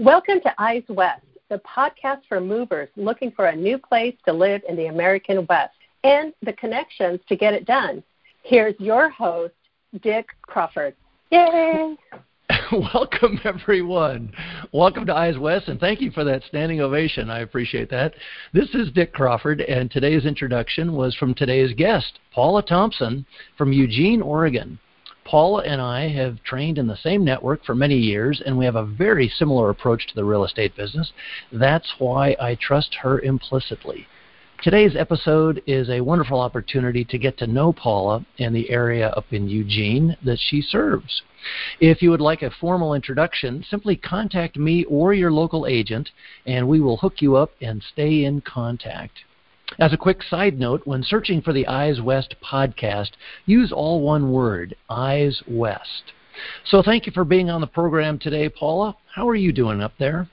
Welcome to Eyes West, the podcast for movers looking for a new place to live in the American West and the connections to get it done. Here's your host, Dick Crawford. Yay! Welcome, everyone. Welcome to Eyes West, and thank you for that standing ovation. I appreciate that. This is Dick Crawford, and today's introduction was from today's guest, Paula Thompson from Eugene, Oregon. Paula and I have trained in the same network for many years, and we have a very similar approach to the real estate business. That's why I trust her implicitly. Today's episode is a wonderful opportunity to get to know Paula and the area up in Eugene that she serves. If you would like a formal introduction, simply contact me or your local agent, and we will hook you up and stay in contact. As a quick side note, when searching for the Eyes West podcast, use all one word, Eyes West. So thank you for being on the program today, Paula. How are you doing up there?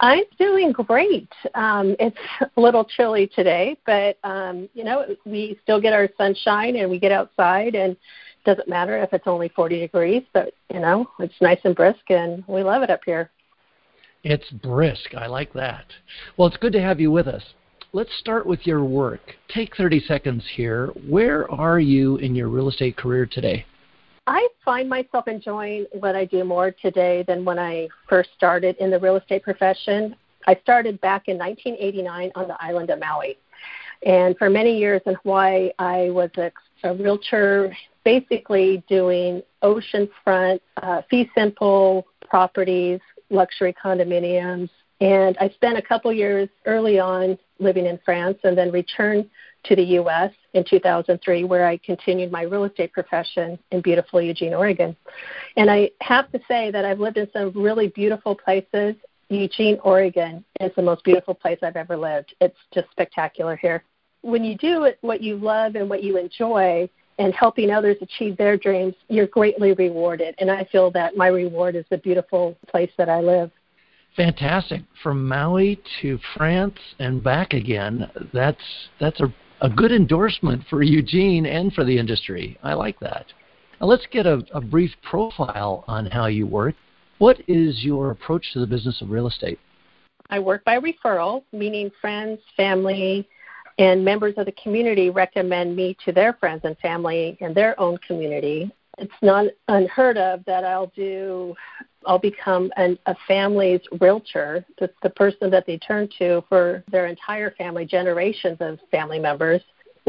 I'm doing great. Um, it's a little chilly today, but um, you know we still get our sunshine and we get outside, and it doesn't matter if it's only 40 degrees. But you know it's nice and brisk, and we love it up here. It's brisk. I like that. Well, it's good to have you with us let's start with your work. Take 30 seconds here. Where are you in your real estate career today? I find myself enjoying what I do more today than when I first started in the real estate profession. I started back in 1989 on the island of Maui. And for many years in Hawaii, I was a, a realtor basically doing oceanfront, uh, fee simple properties, luxury condominiums. And I spent a couple years early on living in France and then returned to the U.S. in 2003, where I continued my real estate profession in beautiful Eugene, Oregon. And I have to say that I've lived in some really beautiful places. Eugene, Oregon is the most beautiful place I've ever lived. It's just spectacular here. When you do what you love and what you enjoy, and helping others achieve their dreams, you're greatly rewarded. And I feel that my reward is the beautiful place that I live. Fantastic. From Maui to France and back again. That's that's a, a good endorsement for Eugene and for the industry. I like that. Now let's get a, a brief profile on how you work. What is your approach to the business of real estate? I work by referral, meaning friends, family, and members of the community recommend me to their friends and family in their own community. It's not unheard of that I'll do I'll become an, a family's realtor. That's the person that they turn to for their entire family, generations of family members.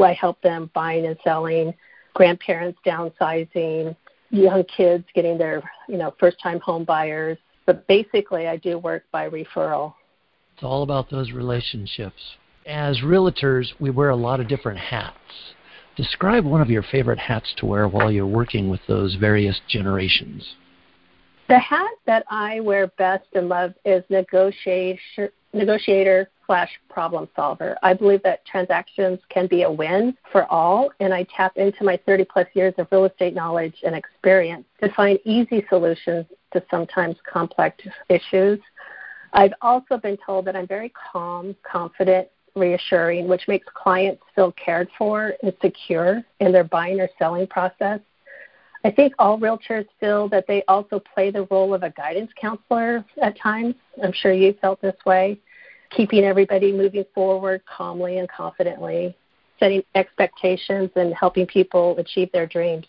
I help them buying and selling, grandparents downsizing, young kids getting their, you know, first-time home buyers. But basically, I do work by referral. It's all about those relationships. As realtors, we wear a lot of different hats. Describe one of your favorite hats to wear while you're working with those various generations. The hat that I wear best and love is negotiator, slash problem solver. I believe that transactions can be a win for all, and I tap into my 30 plus years of real estate knowledge and experience to find easy solutions to sometimes complex issues. I've also been told that I'm very calm, confident, reassuring, which makes clients feel cared for and secure in their buying or selling process. I think all realtors feel that they also play the role of a guidance counselor at times. I'm sure you felt this way, keeping everybody moving forward calmly and confidently, setting expectations and helping people achieve their dreams.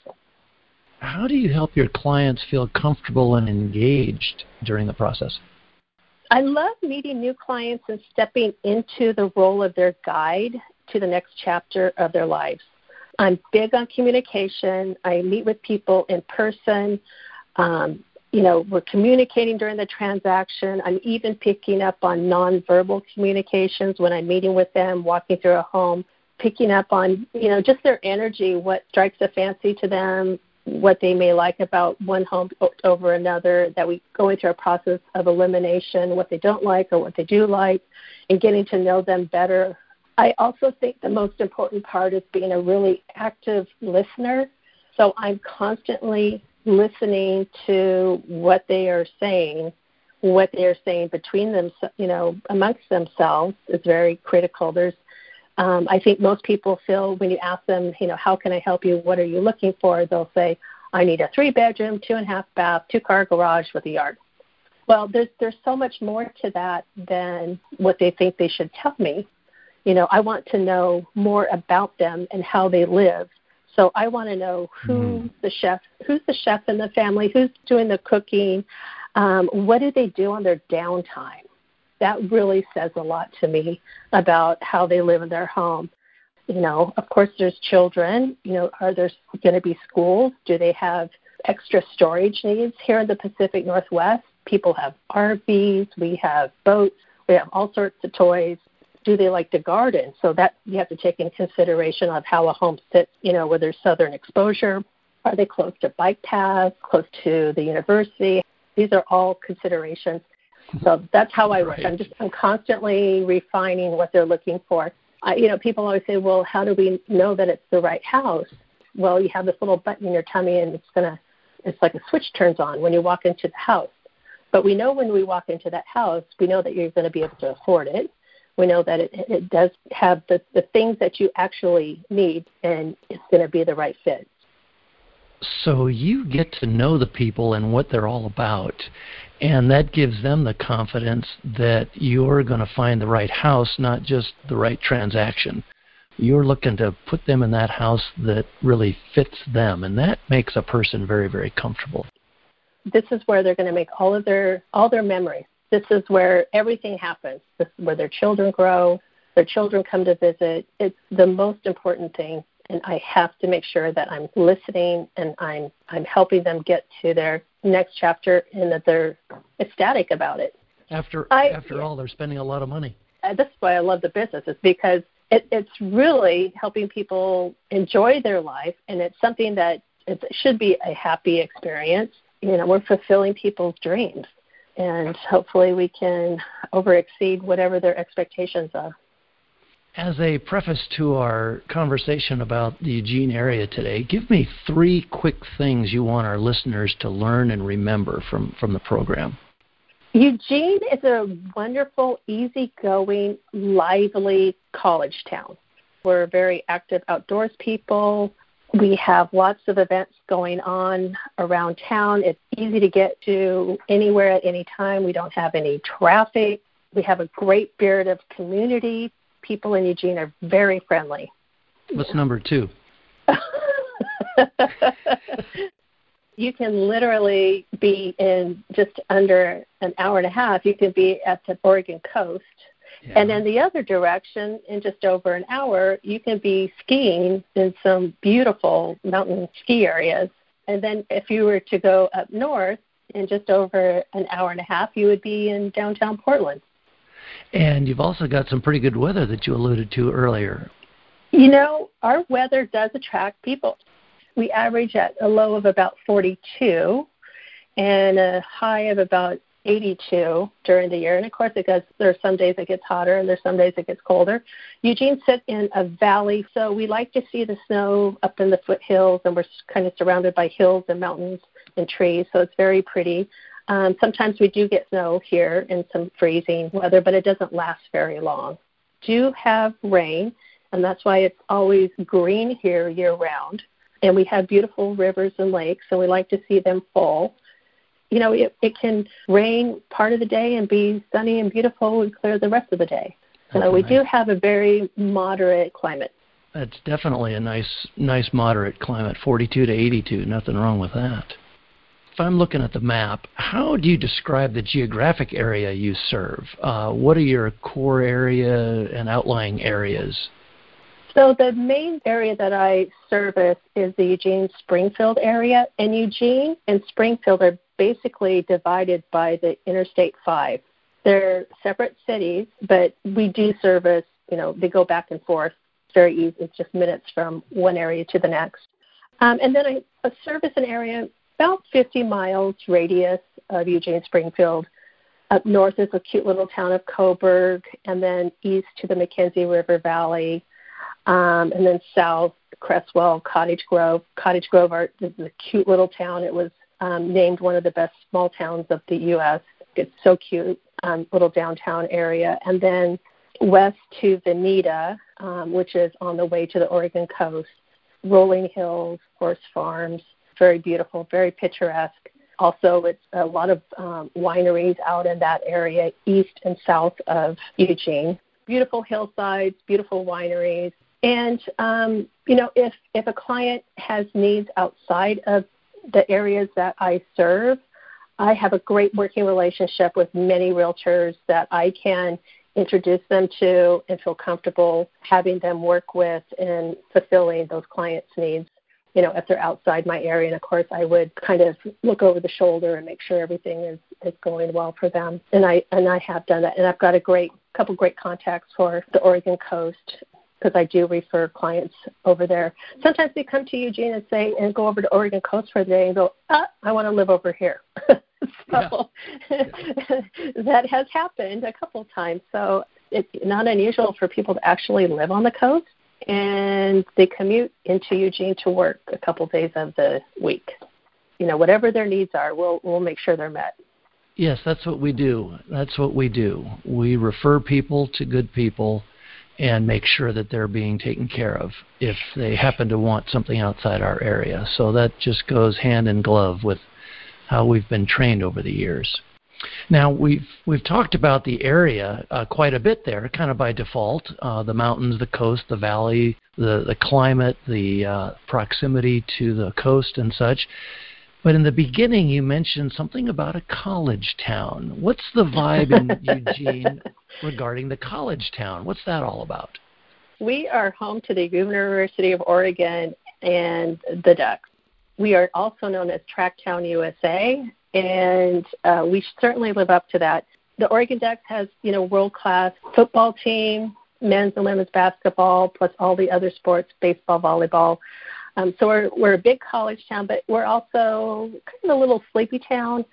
How do you help your clients feel comfortable and engaged during the process? I love meeting new clients and stepping into the role of their guide to the next chapter of their lives. I'm big on communication. I meet with people in person. Um, you know, we're communicating during the transaction. I'm even picking up on nonverbal communications when I'm meeting with them, walking through a home, picking up on, you know, just their energy, what strikes a fancy to them, what they may like about one home over another, that we go into a process of elimination, what they don't like or what they do like, and getting to know them better I also think the most important part is being a really active listener. So I'm constantly listening to what they are saying, what they are saying between them, you know, amongst themselves is very critical. There's, um, I think most people feel when you ask them, you know, how can I help you? What are you looking for? They'll say, I need a three bedroom, two and a half bath, two car garage with a yard. Well, there's there's so much more to that than what they think they should tell me. You know, I want to know more about them and how they live. So I want to know who's mm. the chef, who's the chef in the family, who's doing the cooking, um, what do they do on their downtime. That really says a lot to me about how they live in their home. You know, of course, there's children. You know, are there going to be schools? Do they have extra storage needs here in the Pacific Northwest? People have RVs, we have boats, we have all sorts of toys. Do they like to garden? So that you have to take in consideration of how a home sits, you know, where there's southern exposure. Are they close to bike paths, close to the university? These are all considerations. So that's how I work. Right. I'm just I'm constantly refining what they're looking for. I, you know, people always say, "Well, how do we know that it's the right house?" Well, you have this little button in your tummy, and it's gonna, it's like a switch turns on when you walk into the house. But we know when we walk into that house, we know that you're going to be able to afford it. We know that it, it does have the, the things that you actually need, and it's going to be the right fit. So you get to know the people and what they're all about. And that gives them the confidence that you're going to find the right house, not just the right transaction. You're looking to put them in that house that really fits them, and that makes a person very, very comfortable this is where they're going to make all of their all their memories. This is where everything happens. This is where their children grow, their children come to visit. It's the most important thing and I have to make sure that I'm listening and I'm I'm helping them get to their next chapter and that they're ecstatic about it. After I, after all, they're spending a lot of money. Uh, that's why I love the business. Is because it, it's really helping people enjoy their life, and it's something that it should be a happy experience you know, we're fulfilling people's dreams. And hopefully we can over exceed whatever their expectations are. As a preface to our conversation about the Eugene area today, give me three quick things you want our listeners to learn and remember from, from the program. Eugene is a wonderful, easygoing, lively college town. We're very active outdoors people. We have lots of events going on around town. It's easy to get to anywhere at any time. We don't have any traffic. We have a great spirit of community. People in Eugene are very friendly. What's number two? you can literally be in just under an hour and a half. You can be at the Oregon coast and then the other direction, in just over an hour, you can be skiing in some beautiful mountain ski areas. And then if you were to go up north, in just over an hour and a half, you would be in downtown Portland. And you've also got some pretty good weather that you alluded to earlier. You know, our weather does attract people. We average at a low of about 42 and a high of about 82 during the year. And of course, it goes, there are some days it gets hotter and there's some days it gets colder. Eugene sits in a valley, so we like to see the snow up in the foothills, and we're kind of surrounded by hills and mountains and trees, so it's very pretty. Um, sometimes we do get snow here and some freezing weather, but it doesn't last very long. Do have rain, and that's why it's always green here year round. And we have beautiful rivers and lakes, and we like to see them full you know, it, it can rain part of the day and be sunny and beautiful and clear the rest of the day. So we nice. do have a very moderate climate. That's definitely a nice, nice moderate climate, 42 to 82. Nothing wrong with that. If I'm looking at the map, how do you describe the geographic area you serve? Uh, what are your core area and outlying areas? So the main area that I service is the Eugene Springfield area, and Eugene and Springfield are basically divided by the Interstate 5. They're separate cities, but we do service, you know, they go back and forth. It's very easy. It's just minutes from one area to the next. Um, and then I service an area about 50 miles radius of Eugene Springfield. Up north is a cute little town of Coburg, and then east to the McKenzie River Valley, um, and then south Creswell, Cottage Grove. Cottage Grove are, is a cute little town. It was um, named one of the best small towns of the U.S. It's so cute, um, little downtown area. And then west to Veneta, um, which is on the way to the Oregon coast, rolling hills, horse farms, very beautiful, very picturesque. Also, it's a lot of um, wineries out in that area, east and south of Eugene. Beautiful hillsides, beautiful wineries. And um, you know, if if a client has needs outside of the areas that I serve, I have a great working relationship with many realtors that I can introduce them to and feel comfortable having them work with in fulfilling those clients' needs. You know, if they're outside my area, and of course, I would kind of look over the shoulder and make sure everything is is going well for them. And I and I have done that, and I've got a great couple great contacts for the Oregon coast because I do refer clients over there. Sometimes they come to Eugene and say, and go over to Oregon Coast for the day and go, ah, I want to live over here. so yeah. that has happened a couple of times. So it's not unusual for people to actually live on the coast and they commute into Eugene to work a couple days of the week. You know, whatever their needs are, we'll we'll make sure they're met. Yes, that's what we do. That's what we do. We refer people to good people and make sure that they're being taken care of if they happen to want something outside our area. So that just goes hand in glove with how we've been trained over the years. Now we've we've talked about the area uh, quite a bit there, kind of by default. Uh, the mountains, the coast, the valley, the the climate, the uh, proximity to the coast and such. But in the beginning, you mentioned something about a college town. What's the vibe in Eugene regarding the college town? What's that all about? We are home to the University of Oregon and the Ducks. We are also known as Tracktown USA, and uh, we certainly live up to that. The Oregon Ducks has, you know, world-class football team, men's and women's basketball, plus all the other sports, baseball, volleyball. Um, so we're we're a big college town, but we're also kind of a little sleepy town.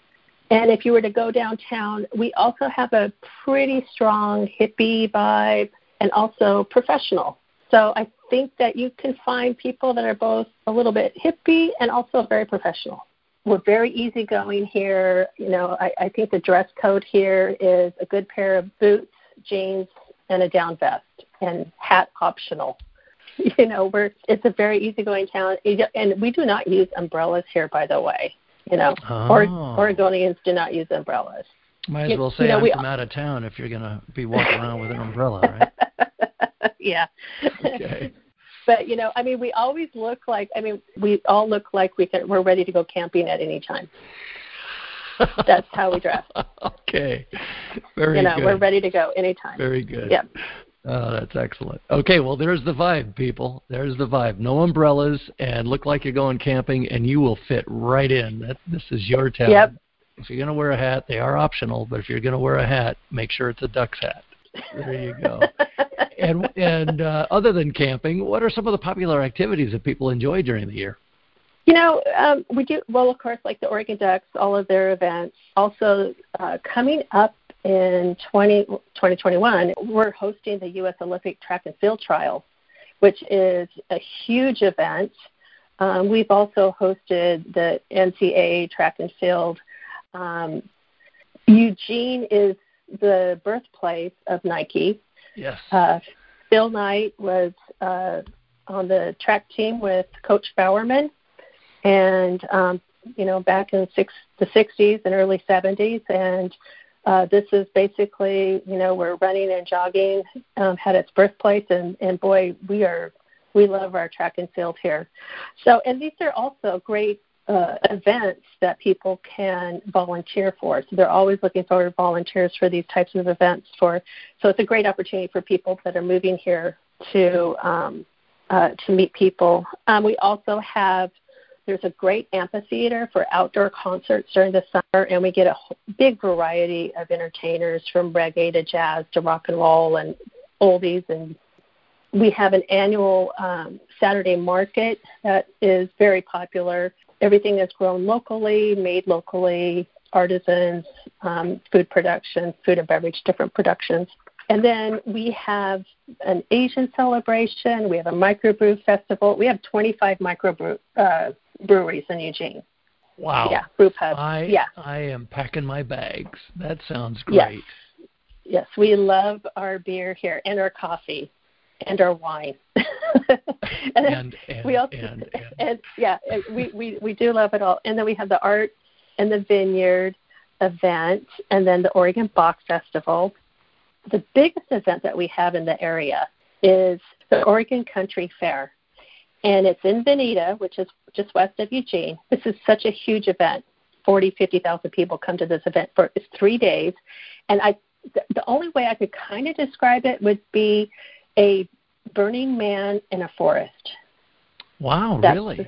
And if you were to go downtown, we also have a pretty strong hippie vibe and also professional. So I think that you can find people that are both a little bit hippie and also very professional. We're very easygoing here. You know, I, I think the dress code here is a good pair of boots, jeans, and a down vest, and hat optional. you know, we're it's a very easygoing town, and we do not use umbrellas here, by the way. You know, oh. or, Oregonians do not use umbrellas. Might as well say you know, I'm we, from out of town if you're going to be walking around with an umbrella, right? yeah. Okay. But you know, I mean, we always look like I mean, we all look like we can. We're ready to go camping at any time. That's how we dress. okay. Very you know, good. we're ready to go anytime. Very good. Yep. Oh, that's excellent. Okay, well, there's the vibe, people. There's the vibe. No umbrellas, and look like you're going camping, and you will fit right in. That this is your town. Yep. If you're going to wear a hat, they are optional, but if you're going to wear a hat, make sure it's a duck's hat. There you go. and and uh, other than camping, what are some of the popular activities that people enjoy during the year? You know, um, we do well, of course, like the Oregon Ducks, all of their events. Also, uh, coming up in 20, 2021, we're hosting the U.S. Olympic Track and Field Trials, which is a huge event. Um, we've also hosted the NCAA Track and Field. Um, Eugene is the birthplace of Nike. Yes. Uh, Phil Knight was uh, on the track team with Coach Bowerman, and um, you know back in six, the 60s and early 70s, and uh, this is basically, you know, we're running and jogging um, had its birthplace, and and boy, we are we love our track and field here. So, and these are also great uh, events that people can volunteer for. So they're always looking for volunteers for these types of events. For so it's a great opportunity for people that are moving here to um, uh, to meet people. Um, we also have there's a great amphitheater for outdoor concerts during the summer, and we get a big variety of entertainers from reggae to jazz to rock and roll and oldies. And we have an annual um, Saturday market that is very popular. Everything is grown locally, made locally, artisans, um, food production, food and beverage, different productions. And then we have an Asian celebration. We have a microbrew festival. We have 25 microbrew uh, breweries in Eugene. Wow. Yeah, brew pubs. I, yeah. I am packing my bags. That sounds great. Yes. yes, we love our beer here and our coffee and our wine. and, and, we also and, and, and yeah, we, we we do love it all. And then we have the art and the Vineyard event, and then the Oregon Bach Festival. The biggest event that we have in the area is the Oregon Country Fair, and it's in Veneta, which is just west of Eugene. This is such a huge event. 40, 50,000 people come to this event for it's three days, and I the only way I could kind of describe it would be a Burning Man in a forest. Wow, That's, really?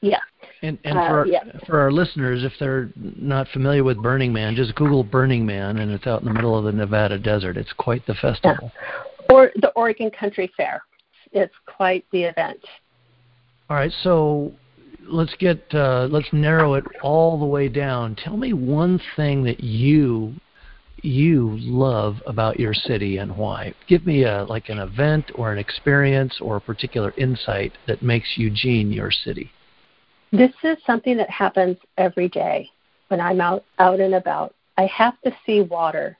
Yeah. And, and uh, for, yeah. for our listeners, if they're not familiar with Burning Man, just Google Burning Man, and it's out in the middle of the Nevada desert. It's quite the festival. Yeah. Or the Oregon Country Fair. It's quite the event. All right, so let's get uh, let's narrow it all the way down. Tell me one thing that you you love about your city and why. Give me a like an event or an experience or a particular insight that makes Eugene your city. This is something that happens every day when I'm out out and about. I have to see water.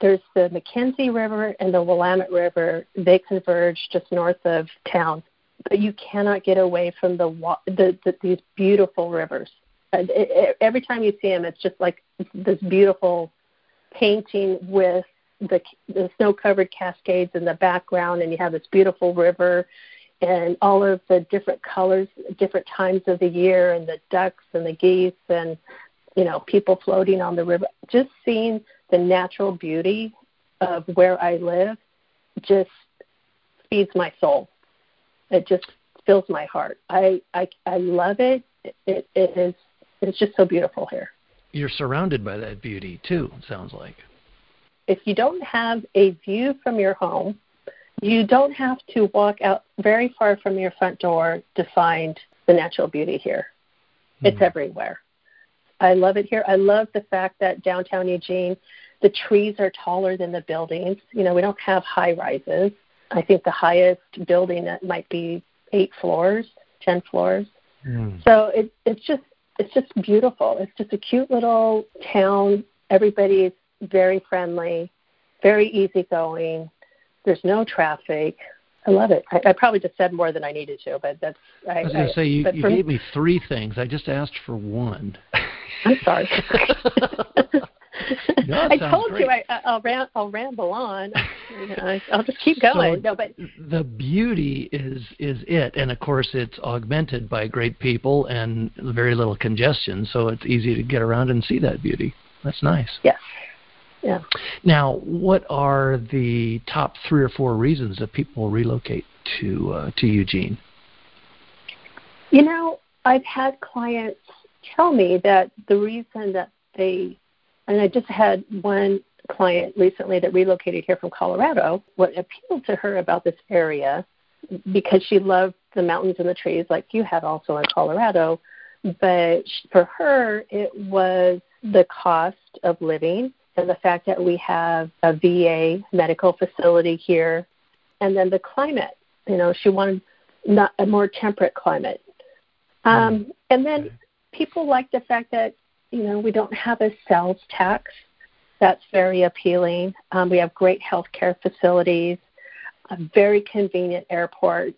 There's the McKenzie River and the Willamette River. They converge just north of town, but you cannot get away from the, the, the these beautiful rivers. Every time you see them, it's just like this beautiful painting with the, the snow-covered cascades in the background, and you have this beautiful river and all of the different colors, different times of the year, and the ducks and the geese, and you know people floating on the river. Just seeing the natural beauty of where I live just feeds my soul. It just fills my heart. I I, I love it. It, it is it's just so beautiful here you're surrounded by that beauty too. It sounds like. If you don't have a view from your home, you don't have to walk out very far from your front door to find the natural beauty here. Mm-hmm. It's everywhere. I love it here. I love the fact that downtown Eugene, the trees are taller than the buildings. You know, we don't have high rises. I think the highest building that might be eight floors, ten floors. Mm. So it, it's just it's just beautiful. It's just a cute little town. Everybody's very friendly, very easygoing. There's no traffic. I love it. I, I probably just said more than I needed to, but that's. I, I was going to say you, you gave me three things. I just asked for one. I'm sorry. no, I told great. you I, I'll, ram, I'll ramble on. You know, I'll just keep going. So no, but the beauty is is it, and of course it's augmented by great people and very little congestion, so it's easy to get around and see that beauty. That's nice. Yes. Yeah. Now, what are the top three or four reasons that people relocate to uh, to Eugene? You know, I've had clients tell me that the reason that they and I just had one client recently that relocated here from Colorado. What appealed to her about this area, because she loved the mountains and the trees, like you had also in Colorado, but for her, it was the cost of living and the fact that we have a VA medical facility here, and then the climate. You know, she wanted not a more temperate climate. Um, and then people like the fact that you know, we don't have a sales tax. That's very appealing. Um, we have great healthcare facilities, a very convenient airport.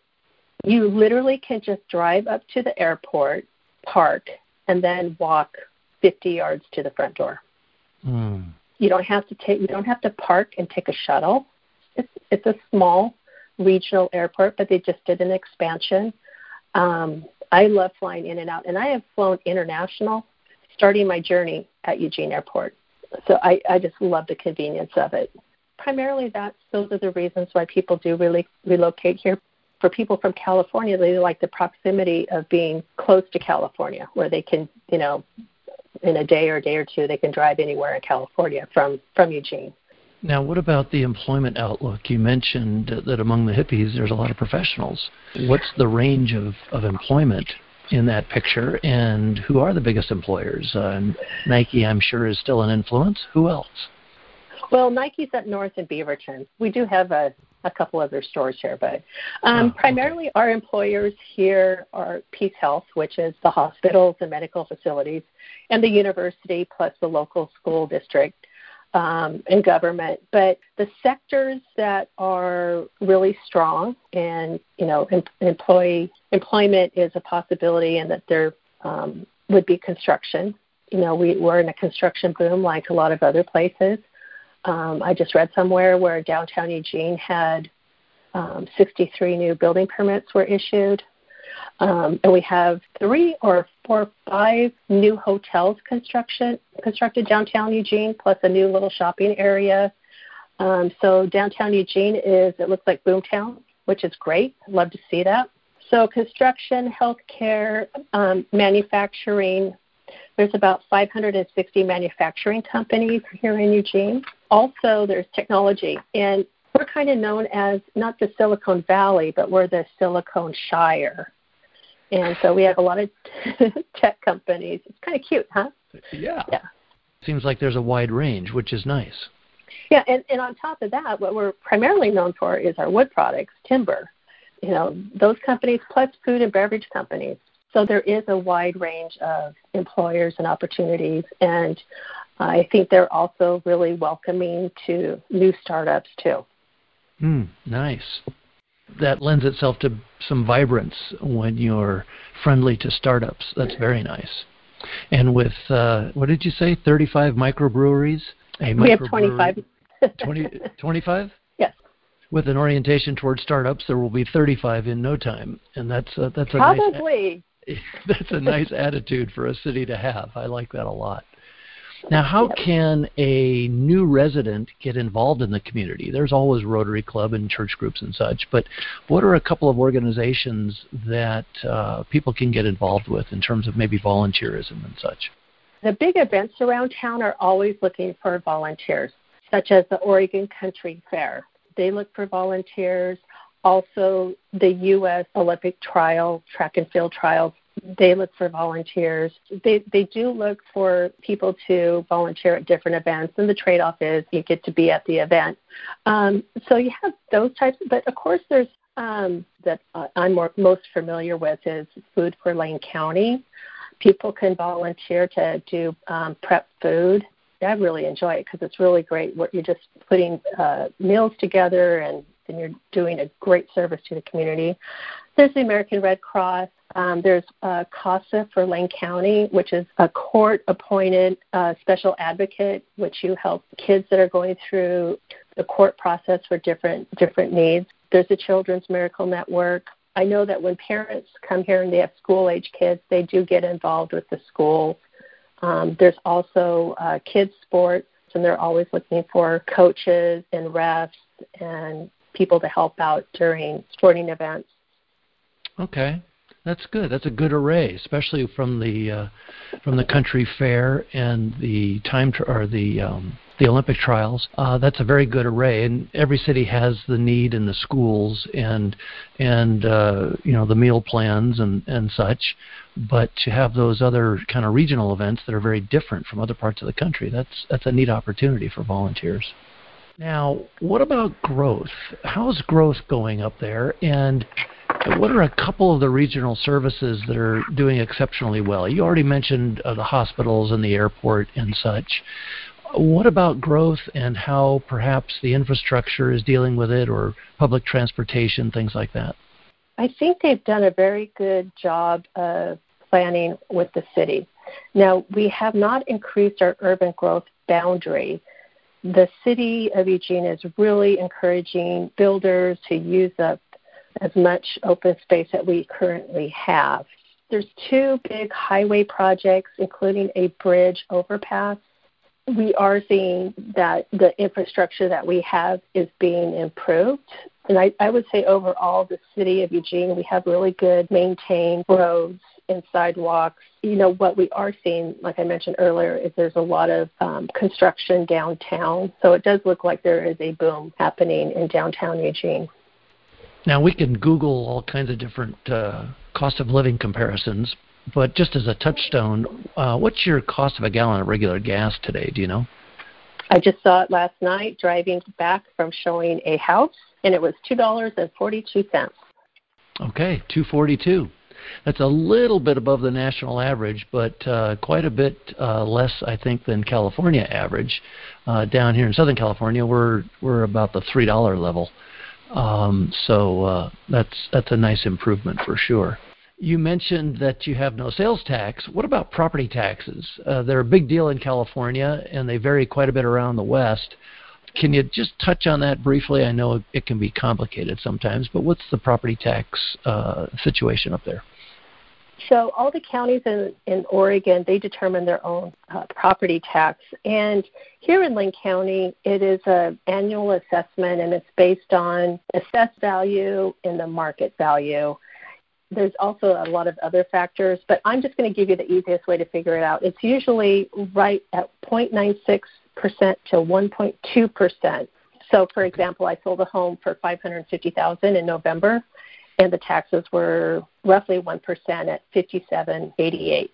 You literally can just drive up to the airport, park, and then walk 50 yards to the front door. Mm. You don't have to take. You don't have to park and take a shuttle. It's it's a small regional airport, but they just did an expansion. Um, I love flying in and out, and I have flown international starting my journey at Eugene Airport. So I, I just love the convenience of it. Primarily, that's those are the reasons why people do really relocate here. For people from California, they like the proximity of being close to California, where they can, you know, in a day or a day or two, they can drive anywhere in California from from Eugene. Now, what about the employment outlook? You mentioned that among the hippies, there's a lot of professionals. What's the range of, of employment in that picture, and who are the biggest employers? Uh, Nike, I'm sure, is still an influence. Who else? Well, Nike's up north in Beaverton. We do have a, a couple other stores here, but um, oh, primarily okay. our employers here are Peace Health, which is the hospitals and medical facilities, and the university plus the local school district um, and government. But the sectors that are really strong and you know em- employee employment is a possibility, and that there um, would be construction, You know, we, we're in a construction boom like a lot of other places. Um, I just read somewhere where downtown Eugene had um, 63 new building permits were issued. Um, and we have three or four or five new hotels construction constructed downtown Eugene, plus a new little shopping area. Um, so downtown Eugene is it looks like boomtown, which is great. Love to see that. So construction, healthcare, um, manufacturing. There's about 560 manufacturing companies here in Eugene. Also, there's technology, and we're kind of known as not the Silicon Valley, but we're the Silicon Shire. And so we have a lot of tech companies. It's kind of cute, huh? Yeah. Yeah. Seems like there's a wide range, which is nice. Yeah, and, and on top of that, what we're primarily known for is our wood products, timber. You know, those companies plus food and beverage companies. So there is a wide range of employers and opportunities, and I think they're also really welcoming to new startups too. Mm, nice that lends itself to some vibrance when you're friendly to startups. That's very nice. And with uh, what did you say? 35 microbreweries. A we have 25. 20, 25? Yes. With an orientation towards startups, there will be 35 in no time, and that's a, that's a probably. Nice, that's a nice attitude for a city to have. I like that a lot. Now, how can a new resident get involved in the community? There's always Rotary Club and church groups and such, but what are a couple of organizations that uh, people can get involved with in terms of maybe volunteerism and such? The big events around town are always looking for volunteers, such as the Oregon Country Fair. They look for volunteers. Also, the U.S. Olympic Trial, track and field trials they look for volunteers. They they do look for people to volunteer at different events, and the trade-off is you get to be at the event. Um, so you have those types, but of course there's um, that I'm more, most familiar with is Food for Lane County. People can volunteer to do um, prep food. I really enjoy it because it's really great. What you're just putting uh, meals together and and you're doing a great service to the community. There's the American Red Cross. Um, there's uh, CASA for Lane County, which is a court appointed uh, special advocate, which you help kids that are going through the court process for different different needs. There's the Children's Miracle Network. I know that when parents come here and they have school age kids, they do get involved with the schools. Um, there's also uh, kids sports, and they're always looking for coaches and refs and people to help out during sporting events. Okay. That's good. That's a good array, especially from the uh, from the country fair and the time tr- or the um, the Olympic trials. Uh, that's a very good array, and every city has the need in the schools and and uh, you know the meal plans and and such. But to have those other kind of regional events that are very different from other parts of the country, that's that's a neat opportunity for volunteers. Now, what about growth? How's growth going up there? And what are a couple of the regional services that are doing exceptionally well? You already mentioned uh, the hospitals and the airport and such. What about growth and how perhaps the infrastructure is dealing with it or public transportation, things like that? I think they've done a very good job of planning with the city. Now, we have not increased our urban growth boundary the city of Eugene is really encouraging builders to use up as much open space that we currently have. There's two big highway projects, including a bridge overpass. We are seeing that the infrastructure that we have is being improved. And I, I would say overall, the city of Eugene, we have really good maintained roads and sidewalks. You know, what we are seeing, like I mentioned earlier, is there's a lot of um, construction downtown. So it does look like there is a boom happening in downtown Eugene. Now, we can Google all kinds of different uh, cost of living comparisons, but just as a touchstone, uh, what's your cost of a gallon of regular gas today? Do you know? I just saw it last night driving back from showing a house, and it was $2.42. Okay, 242. That's a little bit above the national average, but uh, quite a bit uh, less, I think, than California average. Uh, down here in Southern California, we're we're about the three dollar level, um, so uh, that's that's a nice improvement for sure. You mentioned that you have no sales tax. What about property taxes? Uh, they're a big deal in California, and they vary quite a bit around the West. Can you just touch on that briefly? I know it can be complicated sometimes, but what's the property tax uh, situation up there? So all the counties in, in Oregon, they determine their own uh, property tax. And here in Lane County, it is an annual assessment, and it's based on assessed value and the market value. There's also a lot of other factors, but I'm just going to give you the easiest way to figure it out. It's usually right at 0.96% to 1.2%. So, for example, I sold a home for 550,000 in November and the taxes were roughly 1% at 57.88.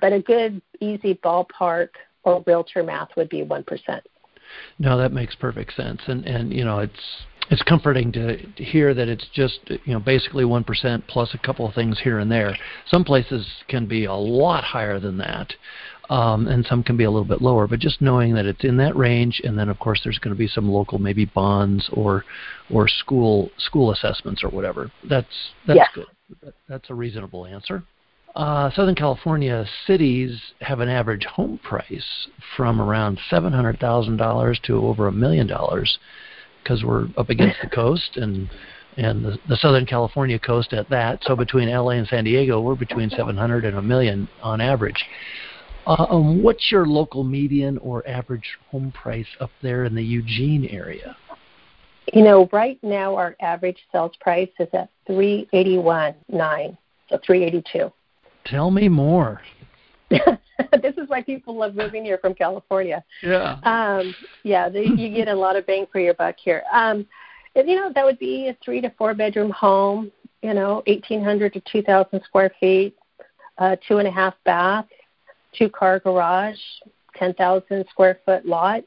But a good, easy ballpark or realtor math would be 1%. No, that makes perfect sense. And, and you know, it's it's comforting to, to hear that it's just you know basically one percent plus a couple of things here and there. Some places can be a lot higher than that, um, and some can be a little bit lower. But just knowing that it's in that range, and then of course there's going to be some local maybe bonds or or school school assessments or whatever. That's that's yeah. good. That, that's a reasonable answer. Uh, Southern California cities have an average home price from around seven hundred thousand dollars to over a million dollars because we're up against the coast and and the, the Southern California coast at that. So between LA and San Diego, we're between 700 and a million on average. Uh, um, what's your local median or average home price up there in the Eugene area? You know, right now our average sales price is at three eighty one nine, so three eighty two. Tell me more. this is why people love moving here from California. Yeah. Um, yeah, they, you get a lot of bang for your buck here. Um, and, you know, that would be a three to four bedroom home. You know, eighteen hundred to two thousand square feet, uh, two and a half bath two car garage, 10,000 square foot lot,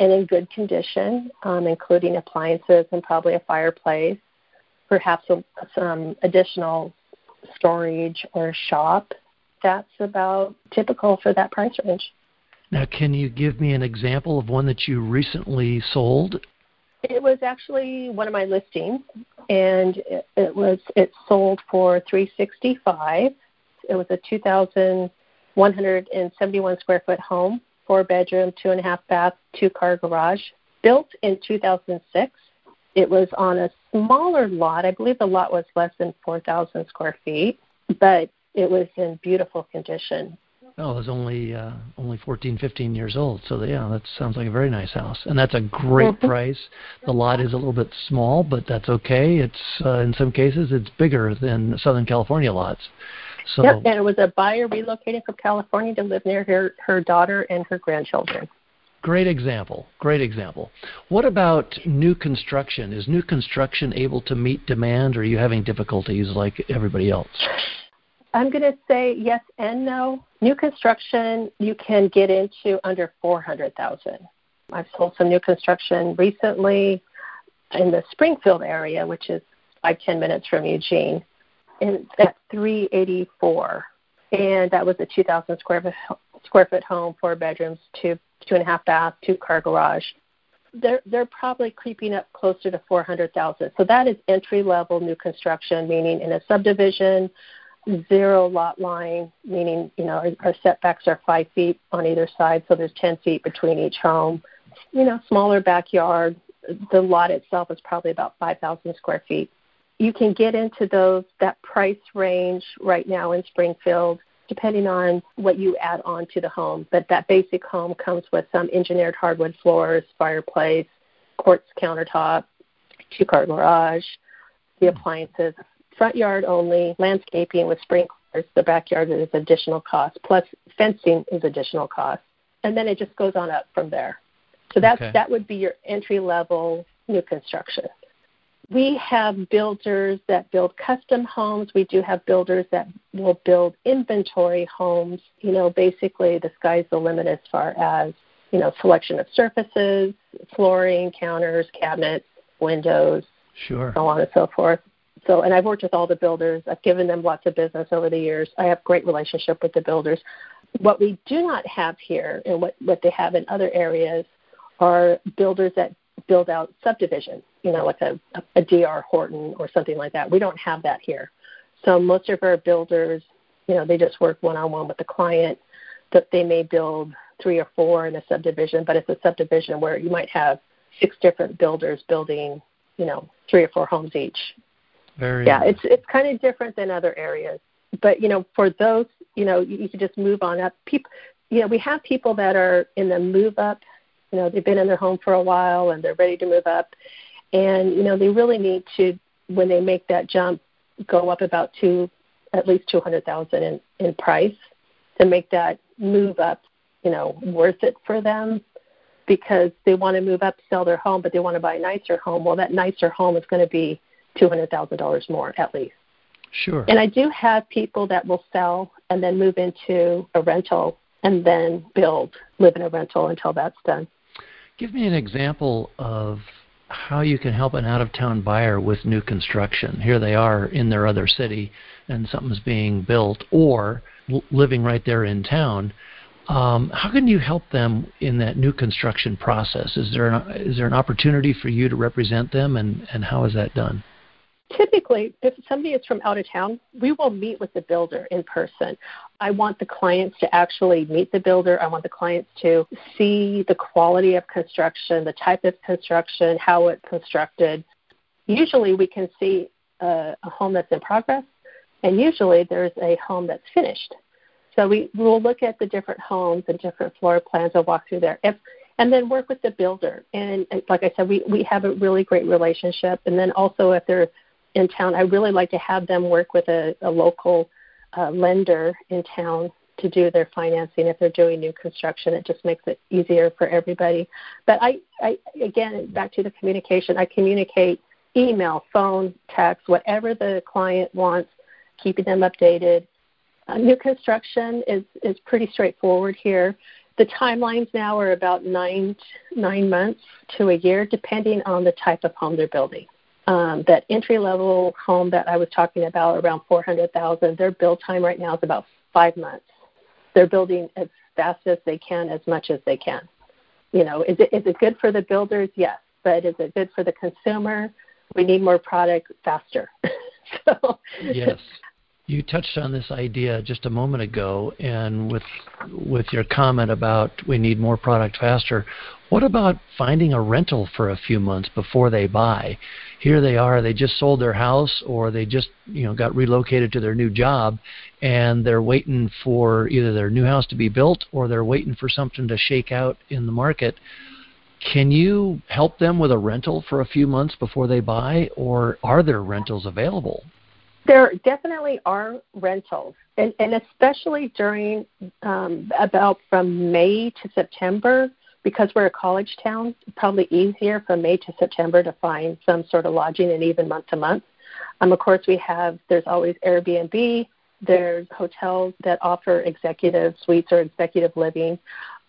and in good condition, um, including appliances and probably a fireplace, perhaps a, some additional storage or shop. That's about typical for that price range. Now, can you give me an example of one that you recently sold? It was actually one of my listings, and it, it was it sold for three sixty five. It was a 2000 171 square foot home, four bedroom, two and a half bath, two car garage, built in 2006. It was on a smaller lot. I believe the lot was less than 4,000 square feet, but it was in beautiful condition. Oh, it was only uh, only 14, 15 years old. So yeah, that sounds like a very nice house, and that's a great mm-hmm. price. The lot is a little bit small, but that's okay. It's uh, in some cases it's bigger than Southern California lots. So, yep, and it was a buyer relocating from California to live near her, her daughter and her grandchildren. Great example. Great example. What about new construction? Is new construction able to meet demand, or are you having difficulties like everybody else? I'm going to say yes and no. New construction you can get into under 400,000. I've sold some new construction recently in the Springfield area, which is five ten minutes from Eugene at 384, and that was a 2,000 square foot square foot home, four bedrooms, two two and a half bath, two car garage. They're they're probably creeping up closer to 400,000. So that is entry level new construction, meaning in a subdivision, zero lot line, meaning you know our, our setbacks are five feet on either side, so there's 10 feet between each home. You know, smaller backyard. The lot itself is probably about 5,000 square feet you can get into those that price range right now in Springfield depending on what you add on to the home. But that basic home comes with some engineered hardwood floors, fireplace, quartz countertop, two car garage, the appliances, front yard only, landscaping with sprinklers. The backyard is additional cost, plus fencing is additional cost. And then it just goes on up from there. So that's okay. that would be your entry level new construction we have builders that build custom homes. We do have builders that will build inventory homes. You know, basically the sky's the limit as far as, you know, selection of surfaces, flooring, counters, cabinets, windows, sure. so on and so forth. So, and I've worked with all the builders. I've given them lots of business over the years. I have great relationship with the builders. What we do not have here, and what what they have in other areas, are builders that build out subdivision, you know, like a, a DR Horton or something like that. We don't have that here. So most of our builders, you know, they just work one on one with the client. That they may build three or four in a subdivision, but it's a subdivision where you might have six different builders building, you know, three or four homes each. Very yeah, it's it's kind of different than other areas. But you know, for those, you know, you, you could just move on up. People, you know, we have people that are in the move up. You know, they've been in their home for a while and they're ready to move up, and you know, they really need to when they make that jump, go up about two, at least two hundred thousand in in price to make that move up, you know, worth it for them because they want to move up, sell their home, but they want to buy a nicer home. Well, that nicer home is going to be two hundred thousand dollars more at least. Sure. And I do have people that will sell and then move into a rental and then build, live in a rental until that's done. Give me an example of how you can help an out of town buyer with new construction. Here they are in their other city and something's being built or living right there in town. Um, how can you help them in that new construction process? Is there an, is there an opportunity for you to represent them, and, and how is that done? Typically, if somebody is from out of town, we will meet with the builder in person. I want the clients to actually meet the builder. I want the clients to see the quality of construction, the type of construction, how it's constructed. Usually, we can see a, a home that's in progress, and usually there's a home that's finished. So we will look at the different homes and different floor plans and walk through there. If and then work with the builder. And like I said, we, we have a really great relationship. And then also, if they're in town, I really like to have them work with a, a local uh, lender in town to do their financing if they're doing new construction. It just makes it easier for everybody. But I, I again, back to the communication, I communicate email, phone, text, whatever the client wants, keeping them updated. Uh, new construction is, is pretty straightforward here. The timelines now are about nine nine months to a year, depending on the type of home they're building um, that entry level home that I was talking about, around 400,000, their build time right now is about five months. They're building as fast as they can, as much as they can. You know, is it is it good for the builders? Yes, but is it good for the consumer? We need more product faster. so, yes, you touched on this idea just a moment ago, and with with your comment about we need more product faster. What about finding a rental for a few months before they buy? Here they are, they just sold their house or they just, you know, got relocated to their new job and they're waiting for either their new house to be built or they're waiting for something to shake out in the market. Can you help them with a rental for a few months before they buy or are there rentals available? There definitely are rentals, and, and especially during um, about from May to September, because we're a college town, probably easier from May to September to find some sort of lodging and even month to month. Um, of course, we have, there's always Airbnb, there's hotels that offer executive suites or executive living,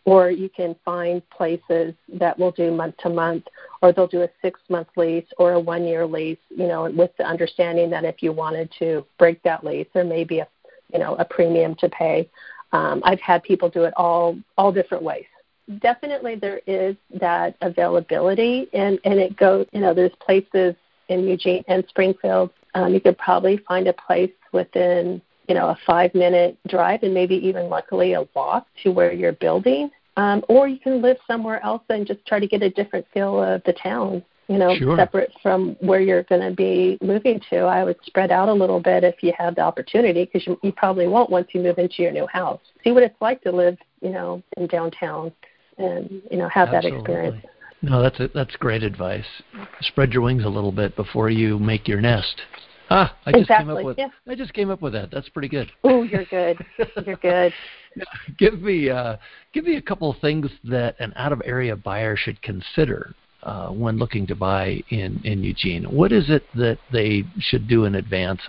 or you can find places that will do month to month, or they'll do a six month lease or a one year lease, you know, with the understanding that if you wanted to break that lease, there may be a, you know, a premium to pay. Um, I've had people do it all, all different ways definitely there is that availability, and and it goes. You know, there's places in Eugene and Springfield. Um, you could probably find a place within you know a five minute drive, and maybe even luckily a walk to where you're building. Um, or you can live somewhere else and just try to get a different feel of the town you know, sure. separate from where you're going to be moving to. I would spread out a little bit if you have the opportunity because you, you probably won't once you move into your new house. See what it's like to live, you know, in downtown and you know have Absolutely. that experience. No, that's a, that's great advice. Spread your wings a little bit before you make your nest. Ah, I just came up with yeah. I just came up with that. That's pretty good. Oh, you're good. you're good. give me uh, give me a couple of things that an out of area buyer should consider uh, when looking to buy in in Eugene. What is it that they should do in advance?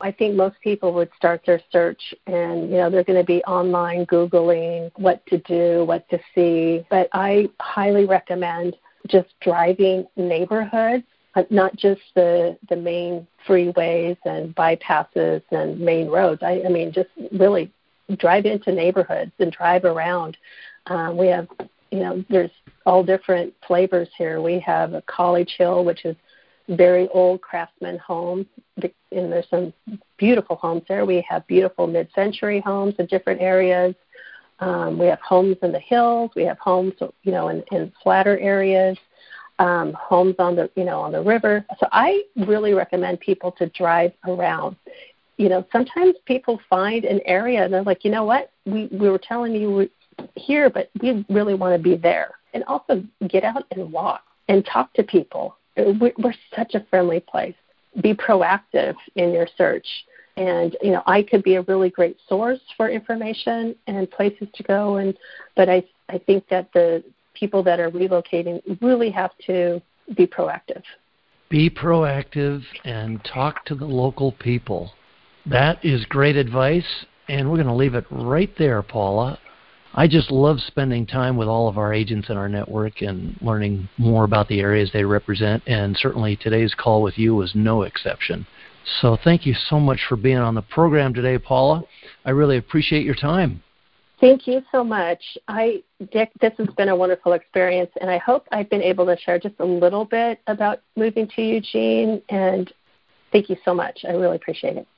I think most people would start their search and, you know, they're going to be online Googling what to do, what to see. But I highly recommend just driving neighborhoods, not just the, the main freeways and bypasses and main roads. I, I mean, just really drive into neighborhoods and drive around. Um, we have, you know, there's all different flavors here. We have a College Hill, which is very old craftsman home, and there's some beautiful homes there. We have beautiful mid-century homes in different areas. Um, we have homes in the hills. We have homes, you know, in, in flatter areas. Um, homes on the, you know, on the river. So I really recommend people to drive around. You know, sometimes people find an area and they're like, you know what, we we were telling you we here, but we really want to be there. And also get out and walk and talk to people. We're such a friendly place. Be proactive in your search. And you know, I could be a really great source for information and places to go. And but I I think that the people that are relocating really have to be proactive. Be proactive and talk to the local people. That is great advice, and we're going to leave it right there, Paula. I just love spending time with all of our agents in our network and learning more about the areas they represent, and certainly today's call with you was no exception. So thank you so much for being on the program today, Paula. I really appreciate your time. Thank you so much. I, Dick, this has been a wonderful experience, and I hope I've been able to share just a little bit about moving to Eugene. And thank you so much. I really appreciate it.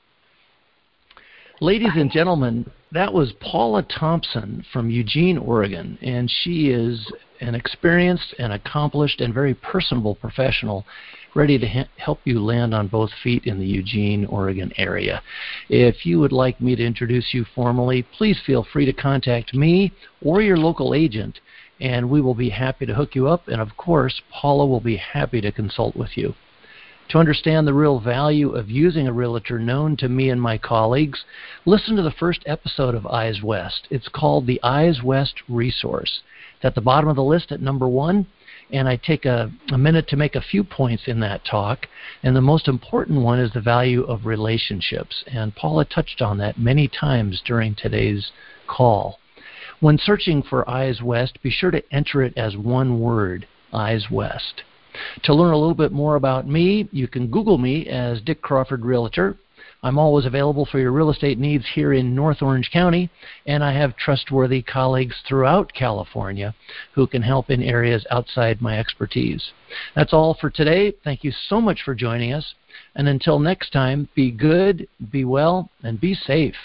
Ladies and gentlemen, that was Paula Thompson from Eugene, Oregon, and she is an experienced and accomplished and very personable professional ready to ha- help you land on both feet in the Eugene, Oregon area. If you would like me to introduce you formally, please feel free to contact me or your local agent, and we will be happy to hook you up. And of course, Paula will be happy to consult with you. To understand the real value of using a realtor known to me and my colleagues, listen to the first episode of Eyes West. It's called the Eyes West Resource. It's at the bottom of the list at number one, and I take a, a minute to make a few points in that talk. And the most important one is the value of relationships. And Paula touched on that many times during today's call. When searching for Eyes West, be sure to enter it as one word, Eyes West. To learn a little bit more about me, you can Google me as Dick Crawford Realtor. I'm always available for your real estate needs here in North Orange County, and I have trustworthy colleagues throughout California who can help in areas outside my expertise. That's all for today. Thank you so much for joining us. And until next time, be good, be well, and be safe.